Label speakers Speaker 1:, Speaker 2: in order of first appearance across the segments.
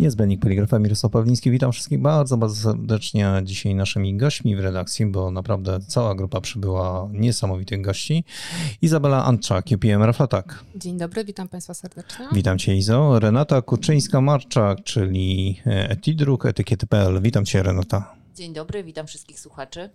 Speaker 1: Niezbędnik Poligrafa Mirosław Pawliński. Witam wszystkich bardzo, bardzo serdecznie dzisiaj naszymi gośćmi w redakcji, bo naprawdę cała grupa przybyła niesamowitych gości. Izabela Antczak, UPM Raflatak.
Speaker 2: Dzień dobry, witam Państwa serdecznie.
Speaker 1: Witam Cię Izo. Renata Kuczyńska-Marczak, czyli Etidruk, etykiety.pl. Witam Cię Renata.
Speaker 3: Dzień dobry, witam wszystkich słuchaczy.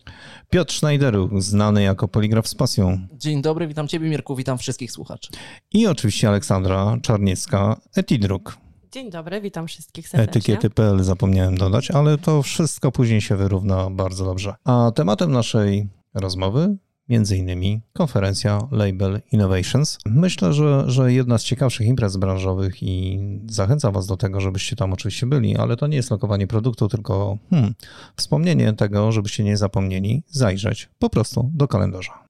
Speaker 1: Piotr Schneideruk, znany jako poligraf z pasją.
Speaker 4: Dzień dobry, witam Ciebie Mirku, witam wszystkich słuchaczy.
Speaker 1: I oczywiście Aleksandra Czarniecka, Etidruk.
Speaker 5: Dzień dobry, witam wszystkich serdecznie.
Speaker 1: Etykiety.pl zapomniałem dodać, ale to wszystko później się wyrówna bardzo dobrze. A tematem naszej rozmowy między innymi konferencja Label Innovations. Myślę, że, że jedna z ciekawszych imprez branżowych i zachęcam Was do tego, żebyście tam oczywiście byli, ale to nie jest lokowanie produktu, tylko hmm, wspomnienie tego, żebyście nie zapomnieli zajrzeć po prostu do kalendarza.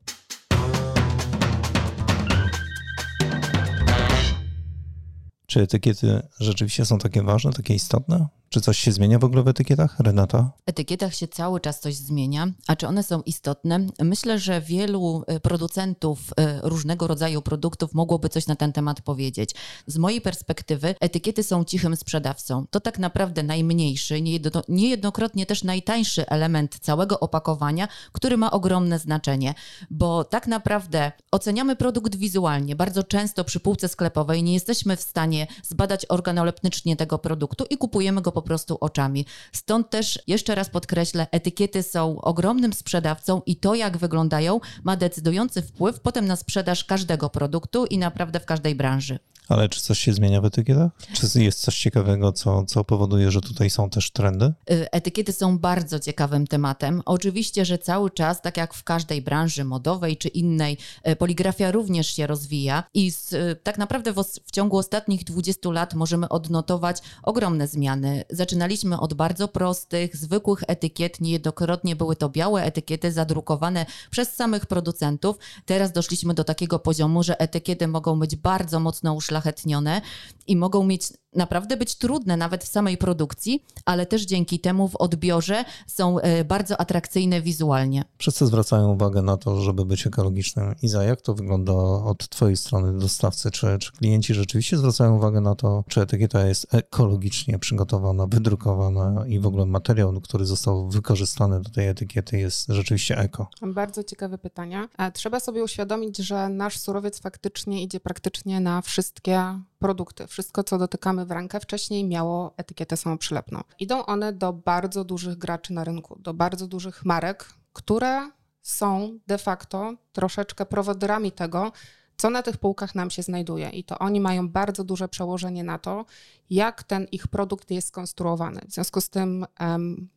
Speaker 1: Czy etykiety rzeczywiście są takie ważne, takie istotne? Czy coś się zmienia w ogóle w etykietach, Renata?
Speaker 3: W etykietach się cały czas coś zmienia, a czy one są istotne? Myślę, że wielu e, producentów e, różnego rodzaju produktów mogłoby coś na ten temat powiedzieć. Z mojej perspektywy etykiety są cichym sprzedawcą. To tak naprawdę najmniejszy, niejednokrotnie też najtańszy element całego opakowania, który ma ogromne znaczenie, bo tak naprawdę oceniamy produkt wizualnie. Bardzo często przy półce sklepowej nie jesteśmy w stanie zbadać organoleptycznie tego produktu i kupujemy go po prostu oczami. Stąd też jeszcze raz podkreślę, etykiety są ogromnym sprzedawcą i to, jak wyglądają, ma decydujący wpływ potem na sprzedaż każdego produktu i naprawdę w każdej branży.
Speaker 1: Ale czy coś się zmienia w etykietach? Czy jest coś ciekawego, co, co powoduje, że tutaj są też trendy?
Speaker 3: Y, etykiety są bardzo ciekawym tematem. Oczywiście, że cały czas, tak jak w każdej branży modowej czy innej, y, poligrafia również się rozwija i z, y, tak naprawdę w, w ciągu ostatnich 20 lat możemy odnotować ogromne zmiany. Zaczynaliśmy od bardzo prostych, zwykłych etykiet. Niejednokrotnie były to białe etykiety zadrukowane przez samych producentów. Teraz doszliśmy do takiego poziomu, że etykiety mogą być bardzo mocno uszlachetnione uszlachetnione i mogą mieć naprawdę być trudne nawet w samej produkcji, ale też dzięki temu w odbiorze są e, bardzo atrakcyjne wizualnie.
Speaker 1: Wszyscy zwracają uwagę na to, żeby być ekologicznym. Iza, jak to wygląda od Twojej strony dostawcy? Czy, czy klienci rzeczywiście zwracają uwagę na to, czy etykieta jest ekologicznie przygotowana, wydrukowana i w ogóle materiał, który został wykorzystany do tej etykiety jest rzeczywiście eko?
Speaker 2: Bardzo ciekawe pytania. Trzeba sobie uświadomić, że nasz surowiec faktycznie idzie praktycznie na wszystkie produkty. Wszystko, co dotykamy w rękę, wcześniej miało etykietę samoprzylepną. Idą one do bardzo dużych graczy na rynku, do bardzo dużych marek, które są de facto troszeczkę prowodyrami tego, co na tych półkach nam się znajduje. I to oni mają bardzo duże przełożenie na to, jak ten ich produkt jest skonstruowany. W związku z tym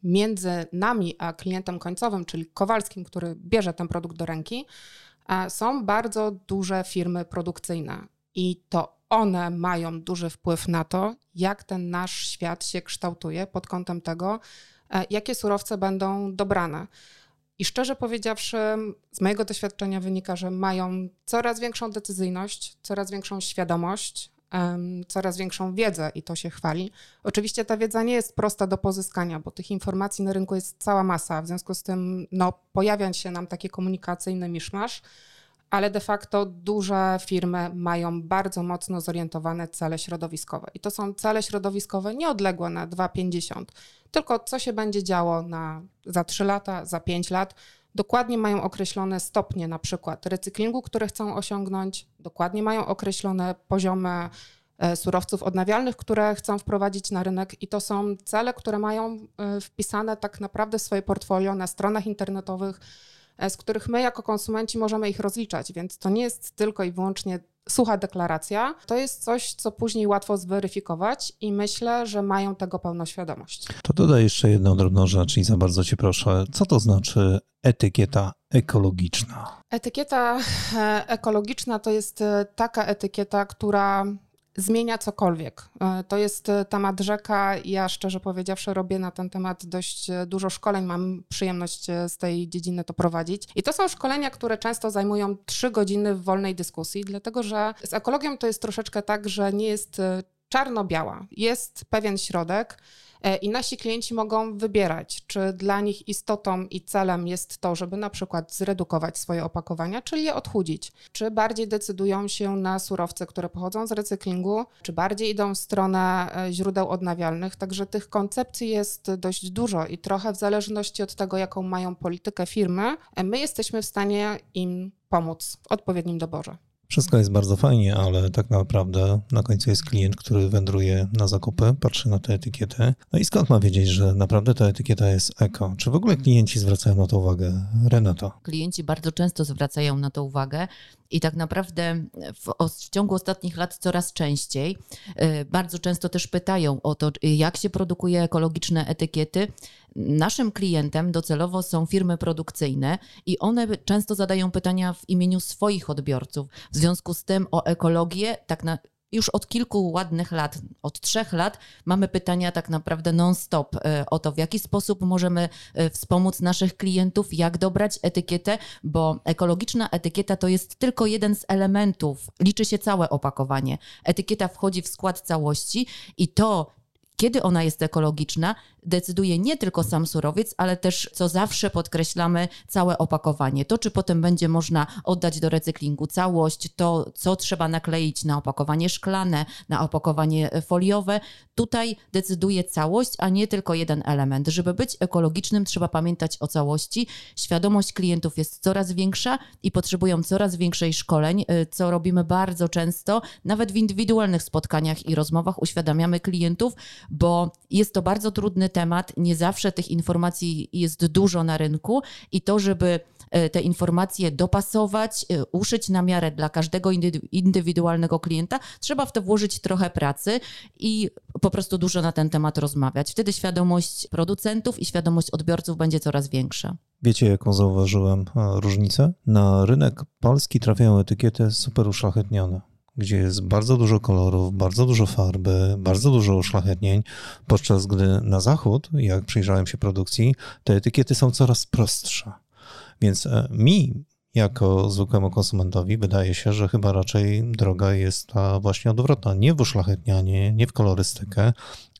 Speaker 2: między nami a klientem końcowym, czyli Kowalskim, który bierze ten produkt do ręki, e, są bardzo duże firmy produkcyjne. I to one mają duży wpływ na to, jak ten nasz świat się kształtuje pod kątem tego, e, jakie surowce będą dobrane. I szczerze powiedziawszy, z mojego doświadczenia wynika, że mają coraz większą decyzyjność, coraz większą świadomość, coraz większą wiedzę i to się chwali. Oczywiście ta wiedza nie jest prosta do pozyskania, bo tych informacji na rynku jest cała masa, w związku z tym no, pojawia się nam takie komunikacyjne miszmasz ale de facto duże firmy mają bardzo mocno zorientowane cele środowiskowe. I to są cele środowiskowe nieodległe na 2,50, tylko co się będzie działo na, za 3 lata, za 5 lat. Dokładnie mają określone stopnie na przykład recyklingu, które chcą osiągnąć, dokładnie mają określone poziomy e, surowców odnawialnych, które chcą wprowadzić na rynek i to są cele, które mają e, wpisane tak naprawdę w swoje portfolio na stronach internetowych, z których my jako konsumenci możemy ich rozliczać, więc to nie jest tylko i wyłącznie sucha deklaracja. To jest coś, co później łatwo zweryfikować i myślę, że mają tego pełną świadomość.
Speaker 1: To dodaj jeszcze jedną drobną rzecz i za bardzo Cię proszę. Co to znaczy etykieta ekologiczna?
Speaker 2: Etykieta e, ekologiczna to jest e, taka etykieta, która zmienia cokolwiek. E, to jest e, temat rzeka. Ja szczerze powiedziawszy robię na ten temat dość e, dużo szkoleń. Mam przyjemność z tej dziedziny to prowadzić. I to są szkolenia, które często zajmują trzy godziny w wolnej dyskusji, dlatego że z ekologią to jest troszeczkę tak, że nie jest czarno-biała. Jest pewien środek. E, i nasi klienci mogą wybierać, czy dla nich istotą i celem jest to, żeby na przykład zredukować swoje opakowania, czyli je odchudzić, czy bardziej decydują się na surowce, które pochodzą z recyklingu, czy bardziej idą w stronę e, źródeł odnawialnych. Także tych koncepcji jest dość dużo i trochę w zależności od tego, jaką mają politykę firmy, e, my jesteśmy w stanie im pomóc w odpowiednim doborze.
Speaker 1: Wszystko jest bardzo fajnie, ale tak naprawdę na końcu jest klient, który wędruje na zakupy, patrzy na tę etykietę. No i skąd ma wiedzieć, że naprawdę ta etykieta jest eko? Czy w ogóle klienci zwracają na to uwagę? Renata.
Speaker 3: Klienci bardzo często zwracają na to uwagę i tak naprawdę w, w, ciągu ostatnich lat coraz częściej y, bardzo często też pytają o to, jak się produkuje ekologiczne etykiety. Naszym klientem docelowo są firmy produkcyjne i one często zadają pytania w imieniu swoich odbiorców. W związku z tym o ekologię tak na, już od kilku ładnych lat, od trzech lat, mamy pytania tak naprawdę non-stop e, o to, w jaki sposób możemy e, wspomóc naszych klientów, jak dobrać etykietę, bo ekologiczna etykieta to jest tylko jeden z elementów, liczy się całe opakowanie. Etykieta wchodzi w skład całości i to, kiedy ona jest ekologiczna, decyduje nie tylko sam surowiec, ale też, co zawsze podkreślamy, całe opakowanie. To, czy potem będzie można oddać do recyklingu całość, to, co trzeba nakleić na opakowanie szklane, na opakowanie foliowe, tutaj decyduje całość, a nie tylko jeden element. Żeby być ekologicznym, trzeba pamiętać o całości. Świadomość klientów jest coraz większa i potrzebują coraz większej szkoleń, y, co robimy bardzo często, nawet w indywidualnych spotkaniach i rozmowach uświadamiamy klientów, bo jest to bardzo trudny temat. Nie zawsze tych informacji jest dużo na rynku i to, żeby e, te informacje dopasować, e, uszyć na miarę dla każdego indywidualnego klienta, trzeba w to włożyć trochę pracy i po prostu dużo na ten temat rozmawiać. Wtedy świadomość producentów i świadomość odbiorców będzie coraz większa.
Speaker 1: Wiecie, jaką zauważyłem e, różnicę? Na rynek polski trafiają etykiety super uszlachetnione gdzie jest bardzo dużo kolorów, bardzo dużo farby, bardzo dużo uszlachetnień, podczas gdy na zachód, jak przyjrzałem się produkcji, te etykiety są coraz prostsze. Więc e, mi, jako zwykłemu konsumentowi, wydaje się, że chyba raczej droga jest ta właśnie odwrotna. Nie w uszlachetnianie, nie w kolorystykę,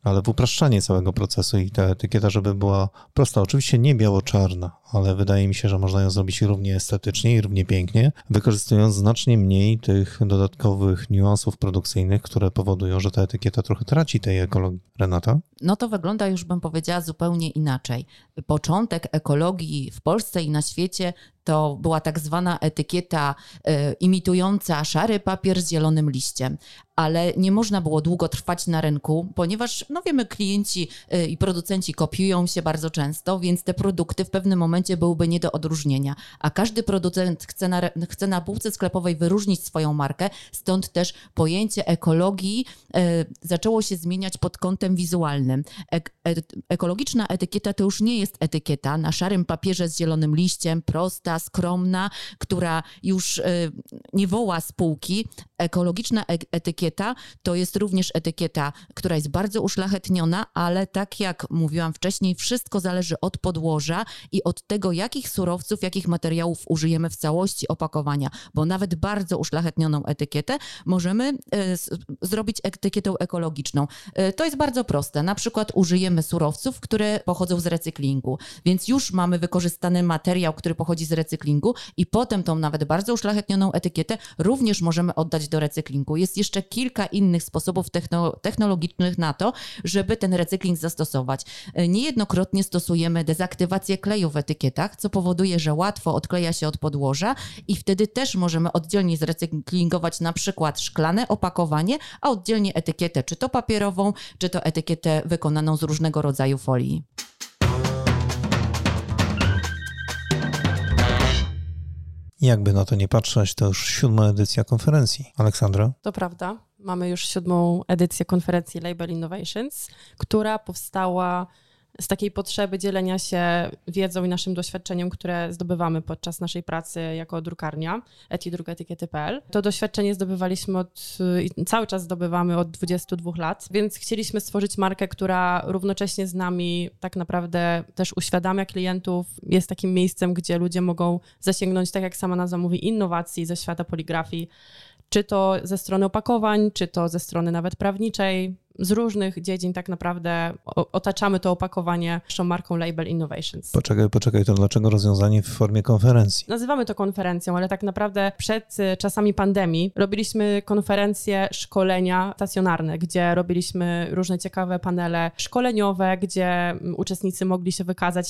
Speaker 1: ale w upraszczanie całego procesu i ta etykieta, żeby była prosta. Oczywiście nie biało-czarna, ale wydaje mi się, że można ją zrobić równie estetycznie i równie pięknie, wykorzystując znacznie mniej tych dodatkowych niuansów produkcyjnych, które powodują, że ta etykieta trochę traci tej ekologii. Renata?
Speaker 3: No to wygląda, już bym powiedziała, zupełnie inaczej. Początek ekologii w Polsce i na świecie to była tak zwana etykieta y, imitująca szary papier z zielonym liściem. Ale nie można było długo trwać na rynku, ponieważ, no wiemy, klienci y, i producenci kopiują się bardzo często, więc te produkty w pewnym momencie byłyby nie do odróżnienia. A każdy producent chce na, chce na półce sklepowej wyróżnić swoją markę, stąd też pojęcie ekologii y, zaczęło się zmieniać pod kątem wizualnym. them, a, ekologiczna etykieta to już nie jest etykieta na szarym papierze z zielonym liściem, prosta, skromna, która już y, nie woła spółki. Ekologiczna etykieta to jest również etykieta, która jest bardzo uszlachetniona, ale tak jak mówiłam wcześniej, wszystko zależy od podłoża i od tego, jakich surowców, jakich materiałów użyjemy w całości opakowania, bo nawet bardzo uszlachetnioną etykietę możemy y, zrobić etykietą ekologiczną. Y, to jest bardzo proste. Na przykład użyjemy surowców, które pochodzą z recyklingu, więc już mamy wykorzystany materiał, który pochodzi z recyklingu i potem tą nawet bardzo uszlachetnioną etykietę również możemy oddać do recyklingu. Jest jeszcze kilka innych sposobów technologicznych na to, żeby ten recykling zastosować. E, niejednokrotnie stosujemy dezaktywację kleju w etykietach, co powoduje, że łatwo odkleja się od podłoża i wtedy też możemy oddzielnie zrecyklingować na przykład szklane opakowanie, a oddzielnie etykietę, czy to papierową, czy to etykietę wykonaną z różnego rodzaju folii.
Speaker 1: Jakby na to nie patrzeć, to już siódma edycja konferencji. Aleksandra?
Speaker 5: To prawda. Mamy już siódmą edycję konferencji Label Innovations, która powstała z takiej potrzeby dzielenia się wiedzą i naszym doświadczeniem, które zdobywamy podczas naszej pracy jako drukarnia etidrugetykiety.pl. To doświadczenie zdobywaliśmy od, cały czas zdobywamy od 22 lat, więc chcieliśmy stworzyć markę, która równocześnie z nami tak naprawdę też uświadamia klientów, jest takim miejscem, gdzie ludzie mogą zasięgnąć, tak jak sama nazwa mówi, innowacji ze świata poligrafii, czy to ze strony opakowań, czy to ze strony nawet prawniczej, z różnych dziedzin tak naprawdę otaczamy to opakowanie naszą marką Label Innovations.
Speaker 1: Poczekaj, poczekaj, to dlaczego rozwiązanie w formie konferencji?
Speaker 5: Nazywamy to konferencją, ale tak naprawdę przed czasami pandemii robiliśmy konferencje, szkolenia stacjonarne, gdzie robiliśmy różne ciekawe panele szkoleniowe, gdzie uczestnicy mogli się wykazać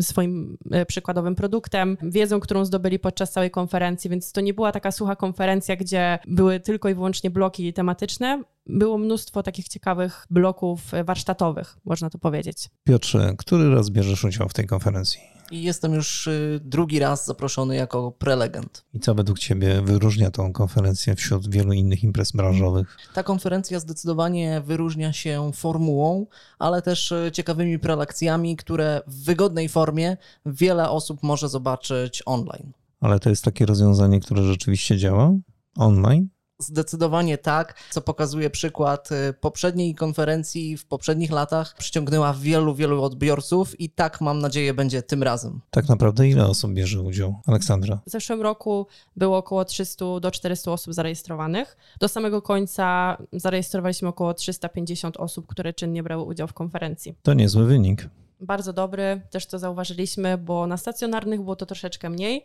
Speaker 5: swoim e, przykładowym produktem, wiedzą, którą zdobyli podczas całej konferencji, więc to nie była taka sucha konferencja, gdzie były tylko i wyłącznie bloki tematyczne, było mnóstwo takich ciekawych bloków e, warsztatowych, można to powiedzieć.
Speaker 1: Piotrze, który raz bierzesz udział w tej konferencji?
Speaker 4: I jestem już y, drugi raz zaproszony jako prelegent.
Speaker 1: I co według Ciebie wyróżnia tą konferencję wśród wielu innych imprez branżowych?
Speaker 4: Ta konferencja zdecydowanie wyróżnia się formułą, ale też y, ciekawymi prelekcjami, które w wygodnej formie wiele osób może zobaczyć online.
Speaker 1: Ale to jest takie rozwiązanie, które rzeczywiście działa online?
Speaker 4: Zdecydowanie tak, co pokazuje przykład y, poprzedniej konferencji w poprzednich latach. Przyciągnęła wielu, wielu odbiorców i tak mam nadzieję będzie tym razem.
Speaker 1: Tak naprawdę ile osób bierze udział? Aleksandra?
Speaker 5: W zeszłym roku było około 300 do 400 osób zarejestrowanych. Do samego końca zarejestrowaliśmy około 350 osób, które czynnie brały udział w konferencji.
Speaker 1: To niezły wynik
Speaker 5: bardzo dobry, też to zauważyliśmy, bo na stacjonarnych było to troszeczkę mniej,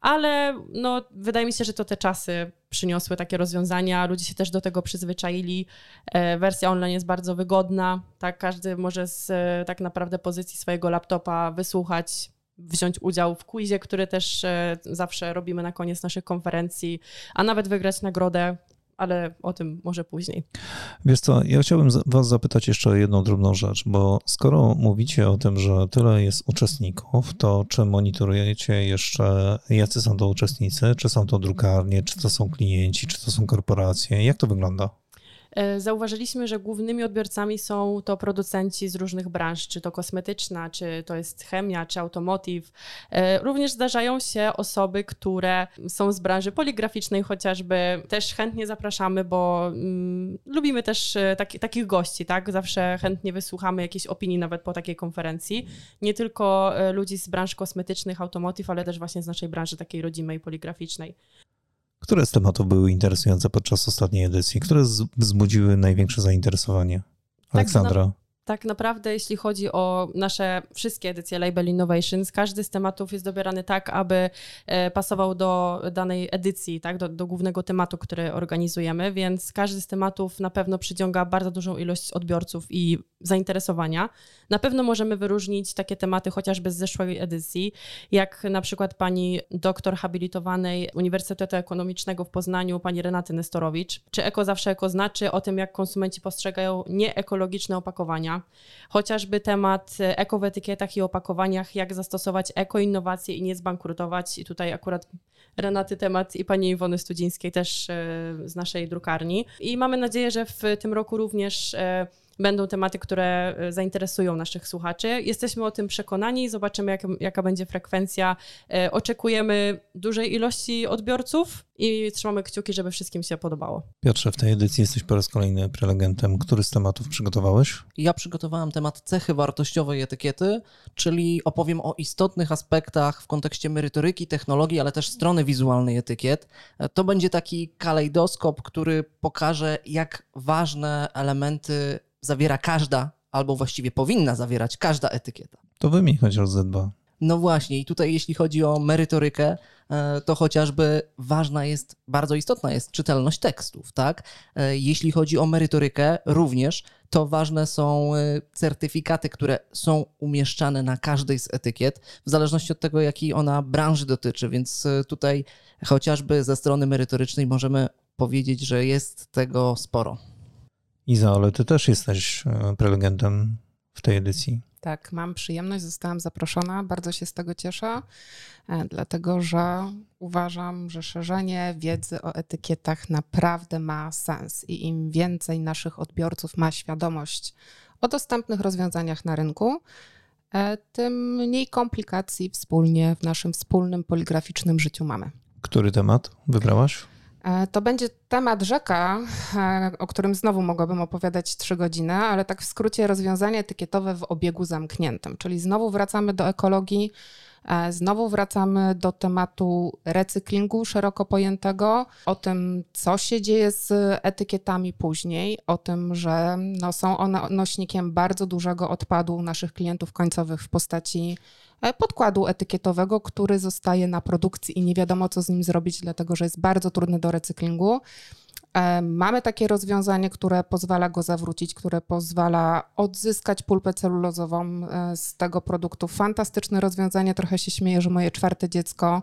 Speaker 5: ale no, wydaje mi się, że to te czasy przyniosły takie rozwiązania, ludzie się też do tego przyzwyczaili. E, wersja online jest bardzo wygodna, tak każdy może z e, tak naprawdę pozycji swojego laptopa wysłuchać wziąć udział w quizie, który też e, zawsze robimy na koniec naszych konferencji, a nawet wygrać nagrodę ale o tym może później.
Speaker 1: Wiesz co, ja chciałbym Was zapytać jeszcze o jedną drobną rzecz, bo skoro mówicie o tym, że tyle jest uczestników, to czy monitorujecie jeszcze, jacy są to uczestnicy? Czy są to drukarnie, czy to są klienci, czy to są korporacje? Jak to wygląda?
Speaker 5: E, zauważyliśmy, że głównymi odbiorcami są to producenci z różnych branż, czy to kosmetyczna, czy to jest chemia, czy automotive. E, również zdarzają się osoby, które są z branży poligraficznej chociażby. Też chętnie zapraszamy, bo mm, lubimy też e, taki, takich gości, tak? Zawsze chętnie wysłuchamy jakiejś opinii nawet po takiej konferencji. Nie tylko ludzi z branż kosmetycznych, automotive, ale też właśnie z naszej branży takiej rodzimej, poligraficznej.
Speaker 1: Które z tematów były interesujące podczas ostatniej edycji? Które wzbudziły największe zainteresowanie? Tak, Aleksandra. Tak,
Speaker 5: tak naprawdę, jeśli chodzi o nasze wszystkie edycje Label Innovations, każdy z tematów jest dobierany tak, aby e, pasował do danej edycji, tak, do, do, głównego tematu, który organizujemy, więc każdy z tematów na pewno przyciąga bardzo dużą ilość odbiorców i zainteresowania. Na pewno możemy wyróżnić takie tematy chociażby z zeszłej edycji, jak na przykład pani doktor habilitowanej Uniwersytetu Ekonomicznego w Poznaniu, pani Renaty Nestorowicz. Czy eko zawsze eko znaczy o tym, jak konsumenci postrzegają nieekologiczne opakowania. Chociażby temat eko w etykietach i opakowaniach, jak zastosować eko-innowacje i nie zbankrutować. I tutaj akurat Renaty temat i pani Iwony Studzińskiej też e, z naszej drukarni. I mamy nadzieję, że w tym roku również e, będą tematy, które e, zainteresują naszych słuchaczy. Jesteśmy o tym przekonani, zobaczymy, jak, jaka będzie frekwencja. E, oczekujemy dużej ilości odbiorców i trzymamy kciuki, żeby wszystkim się podobało.
Speaker 1: Piotrze, w tej edycji jesteś po raz kolejny prelegentem. Który z tematów przygotowałeś?
Speaker 4: Ja przygotowałem temat cechy wartościowej etykiety, czyli opowiem o istotnych aspektach w kontekście merytoryki, technologii, ale też strony wizualnej etykiet. E, to będzie taki kalejdoskop, który pokaże, jak ważne elementy zawiera każda, albo właściwie powinna zawierać każda etykieta.
Speaker 1: To wymień chociaż Z2.
Speaker 4: No właśnie, i tutaj jeśli chodzi o merytorykę, e, to chociażby ważna jest, bardzo istotna jest czytelność tekstów, tak? E, jeśli chodzi o merytorykę, również to ważne są e, certyfikaty, które są umieszczane na każdej z etykiet, w zależności od tego, jakiej ona branży dotyczy, więc tutaj chociażby ze strony merytorycznej możemy powiedzieć, że jest tego sporo.
Speaker 1: Iza, ale ty też jesteś e, prelegentem w tej edycji.
Speaker 2: Tak, mam przyjemność, zostałam zaproszona, bardzo się z tego cieszę, e, dlatego że uważam, że szerzenie wiedzy o etykietach naprawdę ma sens i im więcej naszych odbiorców ma świadomość o dostępnych rozwiązaniach na rynku, e, tym mniej komplikacji wspólnie w naszym wspólnym poligraficznym życiu mamy.
Speaker 1: Który temat wybrałaś?
Speaker 2: To będzie Temat rzeka, e, o którym znowu mogłabym opowiadać trzy godziny, ale tak w skrócie rozwiązanie etykietowe w obiegu zamkniętym, czyli znowu wracamy do ekologii, e, znowu wracamy do tematu recyklingu szeroko pojętego, o tym, co się dzieje z etykietami później, o tym, że no, są one nośnikiem bardzo dużego odpadu naszych klientów końcowych w postaci E, podkładu etykietowego, który zostaje na produkcji i nie wiadomo, co z nim zrobić, dlatego że jest bardzo trudny do recyklingu. E, mamy takie rozwiązanie, które pozwala go zawrócić, które pozwala odzyskać pulpę celulozową e, z tego produktu. Fantastyczne rozwiązanie. Trochę się śmieję, że moje czwarte dziecko,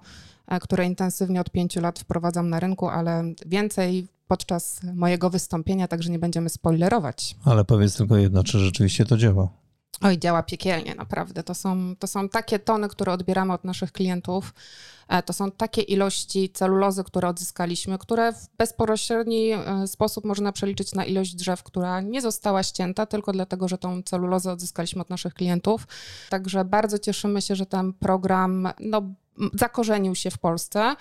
Speaker 2: które intensywnie od pięciu lat wprowadzam na rynku, ale więcej podczas mojego wystąpienia, także nie będziemy spoilerować.
Speaker 1: Ale powiedz tylko jedno, czy rzeczywiście to działa?
Speaker 2: Oj, działa piekielnie, naprawdę. To są, to są takie tony, które odbieramy od naszych klientów. E, to są takie ilości celulozy, które odzyskaliśmy, które w bezpośredni e, sposób można przeliczyć na ilość drzew, która nie została ścięta, tylko dlatego, że tą celulozę odzyskaliśmy od naszych klientów. Także bardzo cieszymy się, że ten program no, zakorzenił się w Polsce.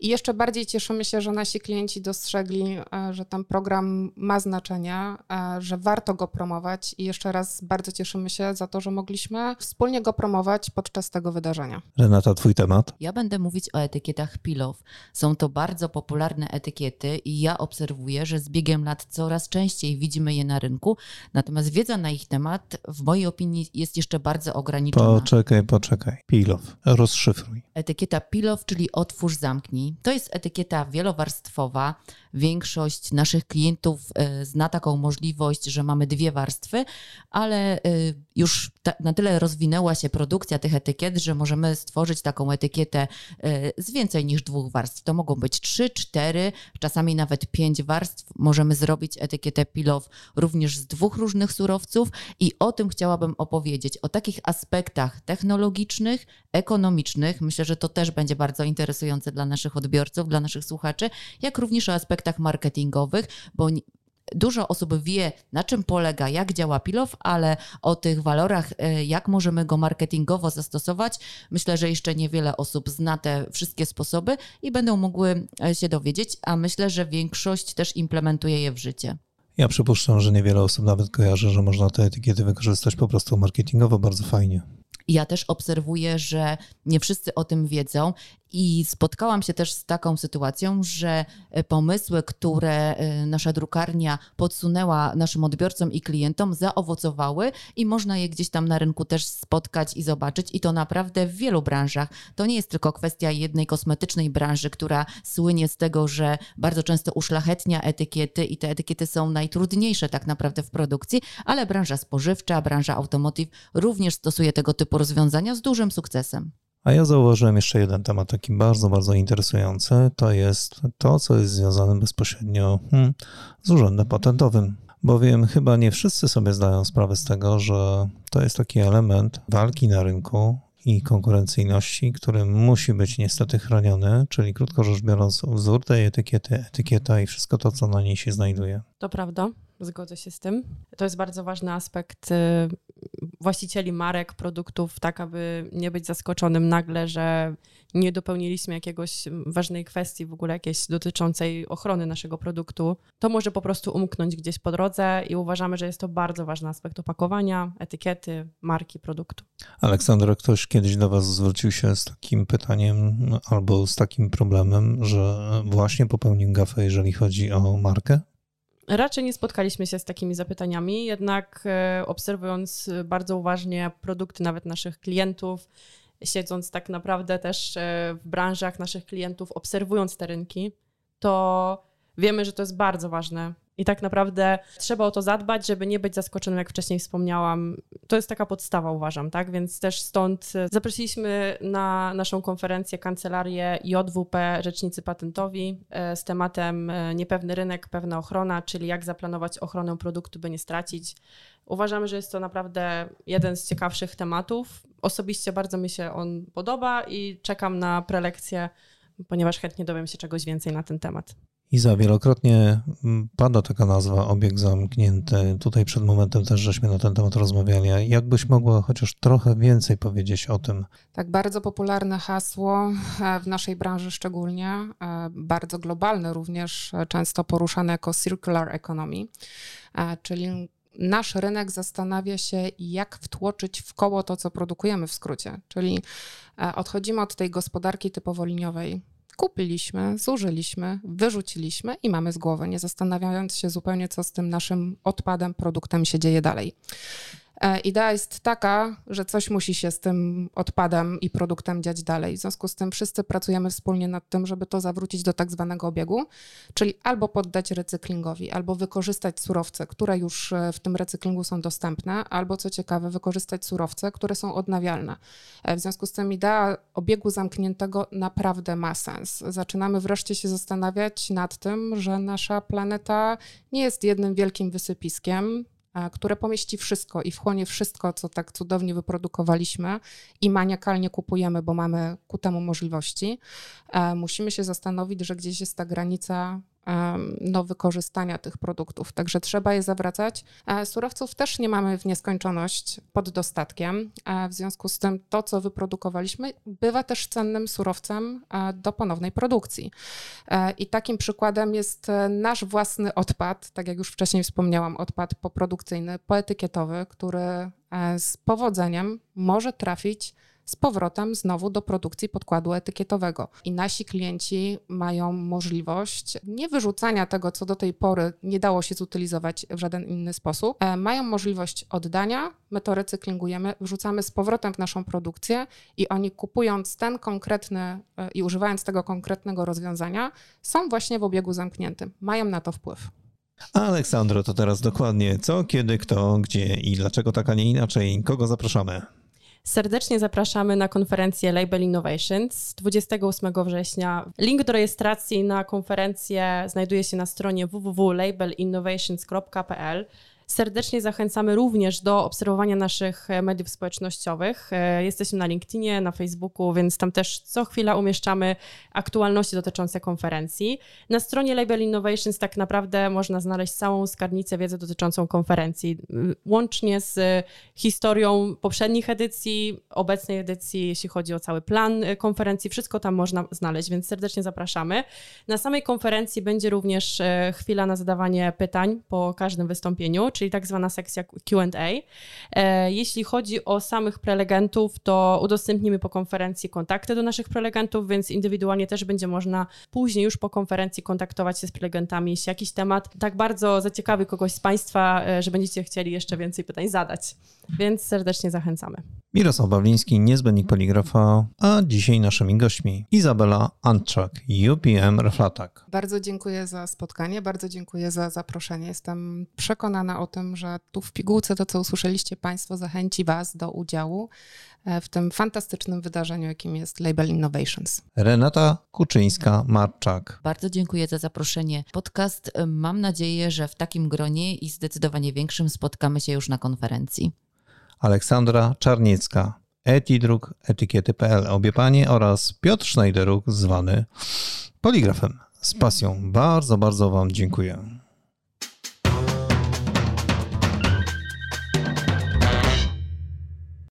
Speaker 2: I jeszcze bardziej cieszymy się, że nasi klienci dostrzegli, e, że ten program ma znaczenie, e, że warto go promować i jeszcze raz bardzo cieszymy się za to, że mogliśmy wspólnie go promować podczas tego wydarzenia.
Speaker 1: Renata, twój temat?
Speaker 3: Ja będę mówić o etykietach Pilow. Są to bardzo popularne etykiety i ja obserwuję, że z biegiem lat coraz częściej widzimy je na rynku, natomiast wiedza na ich temat w mojej opinii jest jeszcze bardzo ograniczona.
Speaker 1: Poczekaj, poczekaj. Pilow, rozszyfruj.
Speaker 3: Etykieta Pilow, czyli otwórz, zamknij to jest etykieta wielowarstwowa. Większość naszych klientów e, zna taką możliwość, że mamy dwie warstwy, ale e, już na tyle rozwinęła się produkcja tych etykiet, że możemy stworzyć taką etykietę e, z więcej niż dwóch warstw. To mogą być trzy, cztery, czasami nawet pięć warstw. Możemy zrobić etykietę pilow również z dwóch różnych surowców i o tym chciałabym opowiedzieć, o takich aspektach technologicznych, ekonomicznych. Myślę, że to też będzie bardzo interesujące dla naszych odbiorców, dla naszych słuchaczy, jak również o aspektach marketingowych, bo Dużo osób wie, na czym polega, jak działa Pilow, ale o tych walorach, e, jak możemy go marketingowo zastosować, myślę, że jeszcze niewiele osób zna te wszystkie sposoby i będą mogły e, się dowiedzieć, a myślę, że większość też implementuje je w życie.
Speaker 1: Ja przypuszczam, że niewiele osób nawet kojarzy, że można te etykiety wykorzystać po prostu marketingowo bardzo fajnie.
Speaker 3: Ja też obserwuję, że nie wszyscy o tym wiedzą i spotkałam się też z taką sytuacją, że e, pomysły, które e, nasza drukarnia podsunęła naszym odbiorcom i klientom, zaowocowały i można je gdzieś tam na rynku też spotkać i zobaczyć. I to naprawdę w wielu branżach. To nie jest tylko kwestia jednej kosmetycznej branży, która słynie z tego, że bardzo często uszlachetnia etykiety i te etykiety są najtrudniejsze tak naprawdę w produkcji, ale branża spożywcza, branża automotive również stosuje tego typu rozwiązania z dużym sukcesem.
Speaker 1: A ja zauważyłem jeszcze jeden temat taki bardzo, bardzo interesujący. To jest to, co jest związane bezpośrednio hmm, z urzędem patentowym. Bowiem chyba nie wszyscy sobie zdają sprawę z tego, że to jest taki element walki na rynku i konkurencyjności, który musi być niestety chroniony, czyli krótko rzecz biorąc, wzór tej etykiety, etykieta i wszystko to, co na niej się znajduje.
Speaker 5: To prawda, zgodzę się z tym. To jest bardzo ważny aspekt y, właścicieli marek, produktów, tak aby nie być zaskoczonym nagle, że nie dopełniliśmy jakiegoś ważnej kwestii w ogóle jakiejś dotyczącej ochrony naszego produktu. To może po prostu umknąć gdzieś po drodze i uważamy, że jest to bardzo ważny aspekt opakowania, etykiety, marki produktu.
Speaker 1: Aleksandra, ktoś kiedyś do Was zwrócił się z takim pytaniem albo z takim problemem, że właśnie popełnił gafę, jeżeli chodzi o markę?
Speaker 5: Raczej nie spotkaliśmy się z takimi zapytaniami, jednak e, obserwując bardzo uważnie produkty nawet naszych klientów, siedząc tak naprawdę też e, w branżach naszych klientów, obserwując te rynki, to wiemy, że to jest bardzo ważne i tak naprawdę trzeba o to zadbać, żeby nie być zaskoczonym, jak wcześniej wspomniałam. To jest taka podstawa, uważam, tak? Więc też stąd e, zaprosiliśmy na naszą konferencję kancelarię JWP Rzecznicy Patentowi e, z tematem e, niepewny rynek, pewna ochrona, czyli jak zaplanować ochronę produktu, by nie stracić. Uważamy, że jest to naprawdę jeden z ciekawszych tematów. Osobiście bardzo mi się on podoba i czekam na prelekcję, ponieważ chętnie dowiem się czegoś więcej na ten temat.
Speaker 1: Iza, wielokrotnie mm, pada taka nazwa obieg zamknięty. Tutaj przed momentem też żeśmy na ten temat rozmawiali. Jakbyś mogła chociaż trochę więcej powiedzieć o tym?
Speaker 2: Tak, bardzo popularne hasło e, w naszej branży szczególnie, e, bardzo globalne również, e, często poruszane jako circular economy, czyli nasz rynek zastanawia się, jak wtłoczyć w koło to, co produkujemy w skrócie. Czyli odchodzimy od tej gospodarki typowo liniowej, kupiliśmy, zużyliśmy, wyrzuciliśmy i mamy z głowy, nie zastanawiając się zupełnie, co z tym naszym odpadem, produktem się dzieje dalej. E, idea jest taka, że coś musi się z tym odpadem i produktem dziać dalej. W związku z tym wszyscy pracujemy wspólnie nad tym, żeby to zawrócić do tak zwanego obiegu, czyli albo poddać recyklingowi, albo wykorzystać surowce, które już e, w tym recyklingu są dostępne, albo co ciekawe, wykorzystać surowce, które są odnawialne. E, w związku z tym idea obiegu zamkniętego naprawdę ma sens. Zaczynamy wreszcie się zastanawiać nad tym, że nasza planeta nie jest jednym wielkim wysypiskiem, które pomieści wszystko i wchłonie wszystko, co tak cudownie wyprodukowaliśmy i maniakalnie kupujemy, bo mamy ku temu możliwości, e, musimy się zastanowić, że gdzieś jest ta granica no, wykorzystania tych produktów. Także trzeba je zawracać. E, surowców też nie mamy w nieskończoność pod dostatkiem. E, w związku z tym to, co wyprodukowaliśmy, bywa też cennym surowcem e, do ponownej produkcji. I takim przykładem jest nasz własny odpad, tak jak już wcześniej wspomniałam, odpad poprodukcyjny, poetykietowy, który z powodzeniem może trafić z powrotem znowu do produkcji podkładu etykietowego. I nasi klienci mają możliwość nie wyrzucania tego, co do tej pory nie dało się zutylizować w żaden inny sposób. E, mają możliwość oddania, my to recyklingujemy, wrzucamy z powrotem w naszą produkcję i oni kupując ten konkretny e, i używając tego konkretnego rozwiązania, są właśnie w obiegu zamkniętym. Mają na to wpływ.
Speaker 1: Aleksandro, to teraz dokładnie co, kiedy, kto, gdzie i dlaczego tak, a nie inaczej? Kogo zapraszamy?
Speaker 5: Serdecznie zapraszamy na konferencję Label Innovations 28 września. Link do rejestracji na konferencję znajduje się na stronie www.labelinnovations.pl. Serdecznie zachęcamy również do obserwowania naszych e, mediów społecznościowych. E, jesteśmy na LinkedInie, na Facebooku, więc tam też co chwila umieszczamy aktualności dotyczące konferencji. Na stronie Label Innovations tak naprawdę można znaleźć całą skarbnicę wiedzy dotyczącą konferencji, łącznie z historią poprzednich edycji, obecnej edycji, jeśli chodzi o cały plan e, konferencji. Wszystko tam można znaleźć, więc serdecznie zapraszamy. Na samej konferencji będzie również chwila na zadawanie pytań po każdym wystąpieniu czyli tak zwana sekcja QA. E, jeśli chodzi o samych prelegentów, to udostępnimy po konferencji kontakty do naszych prelegentów, więc indywidualnie też będzie można później już po konferencji kontaktować się z prelegentami, jeśli jakiś temat tak bardzo zaciekawi kogoś z Państwa, e, że będziecie chcieli jeszcze więcej pytań zadać. Więc serdecznie zachęcamy.
Speaker 1: Mirosław Bawliński, niezbędnik poligrafa, a dzisiaj naszymi gośćmi Izabela Antczak, UPM Reflatak.
Speaker 2: Bardzo dziękuję za spotkanie, bardzo dziękuję za zaproszenie. Jestem przekonana o tym, że tu w pigułce to, co usłyszeliście Państwo, zachęci Was do udziału e, w tym fantastycznym wydarzeniu, jakim jest Label Innovations.
Speaker 1: Renata Kuczyńska-Marczak.
Speaker 3: Bardzo dziękuję za zaproszenie. Podcast e, mam nadzieję, że w takim gronie i zdecydowanie większym spotkamy się już na konferencji.
Speaker 1: Aleksandra Czarniecka, Etidruk, etykiety.pl, obie panie oraz Piotr Schneideruk, zwany Poligrafem. Z pasją. Bardzo, bardzo Wam dziękuję.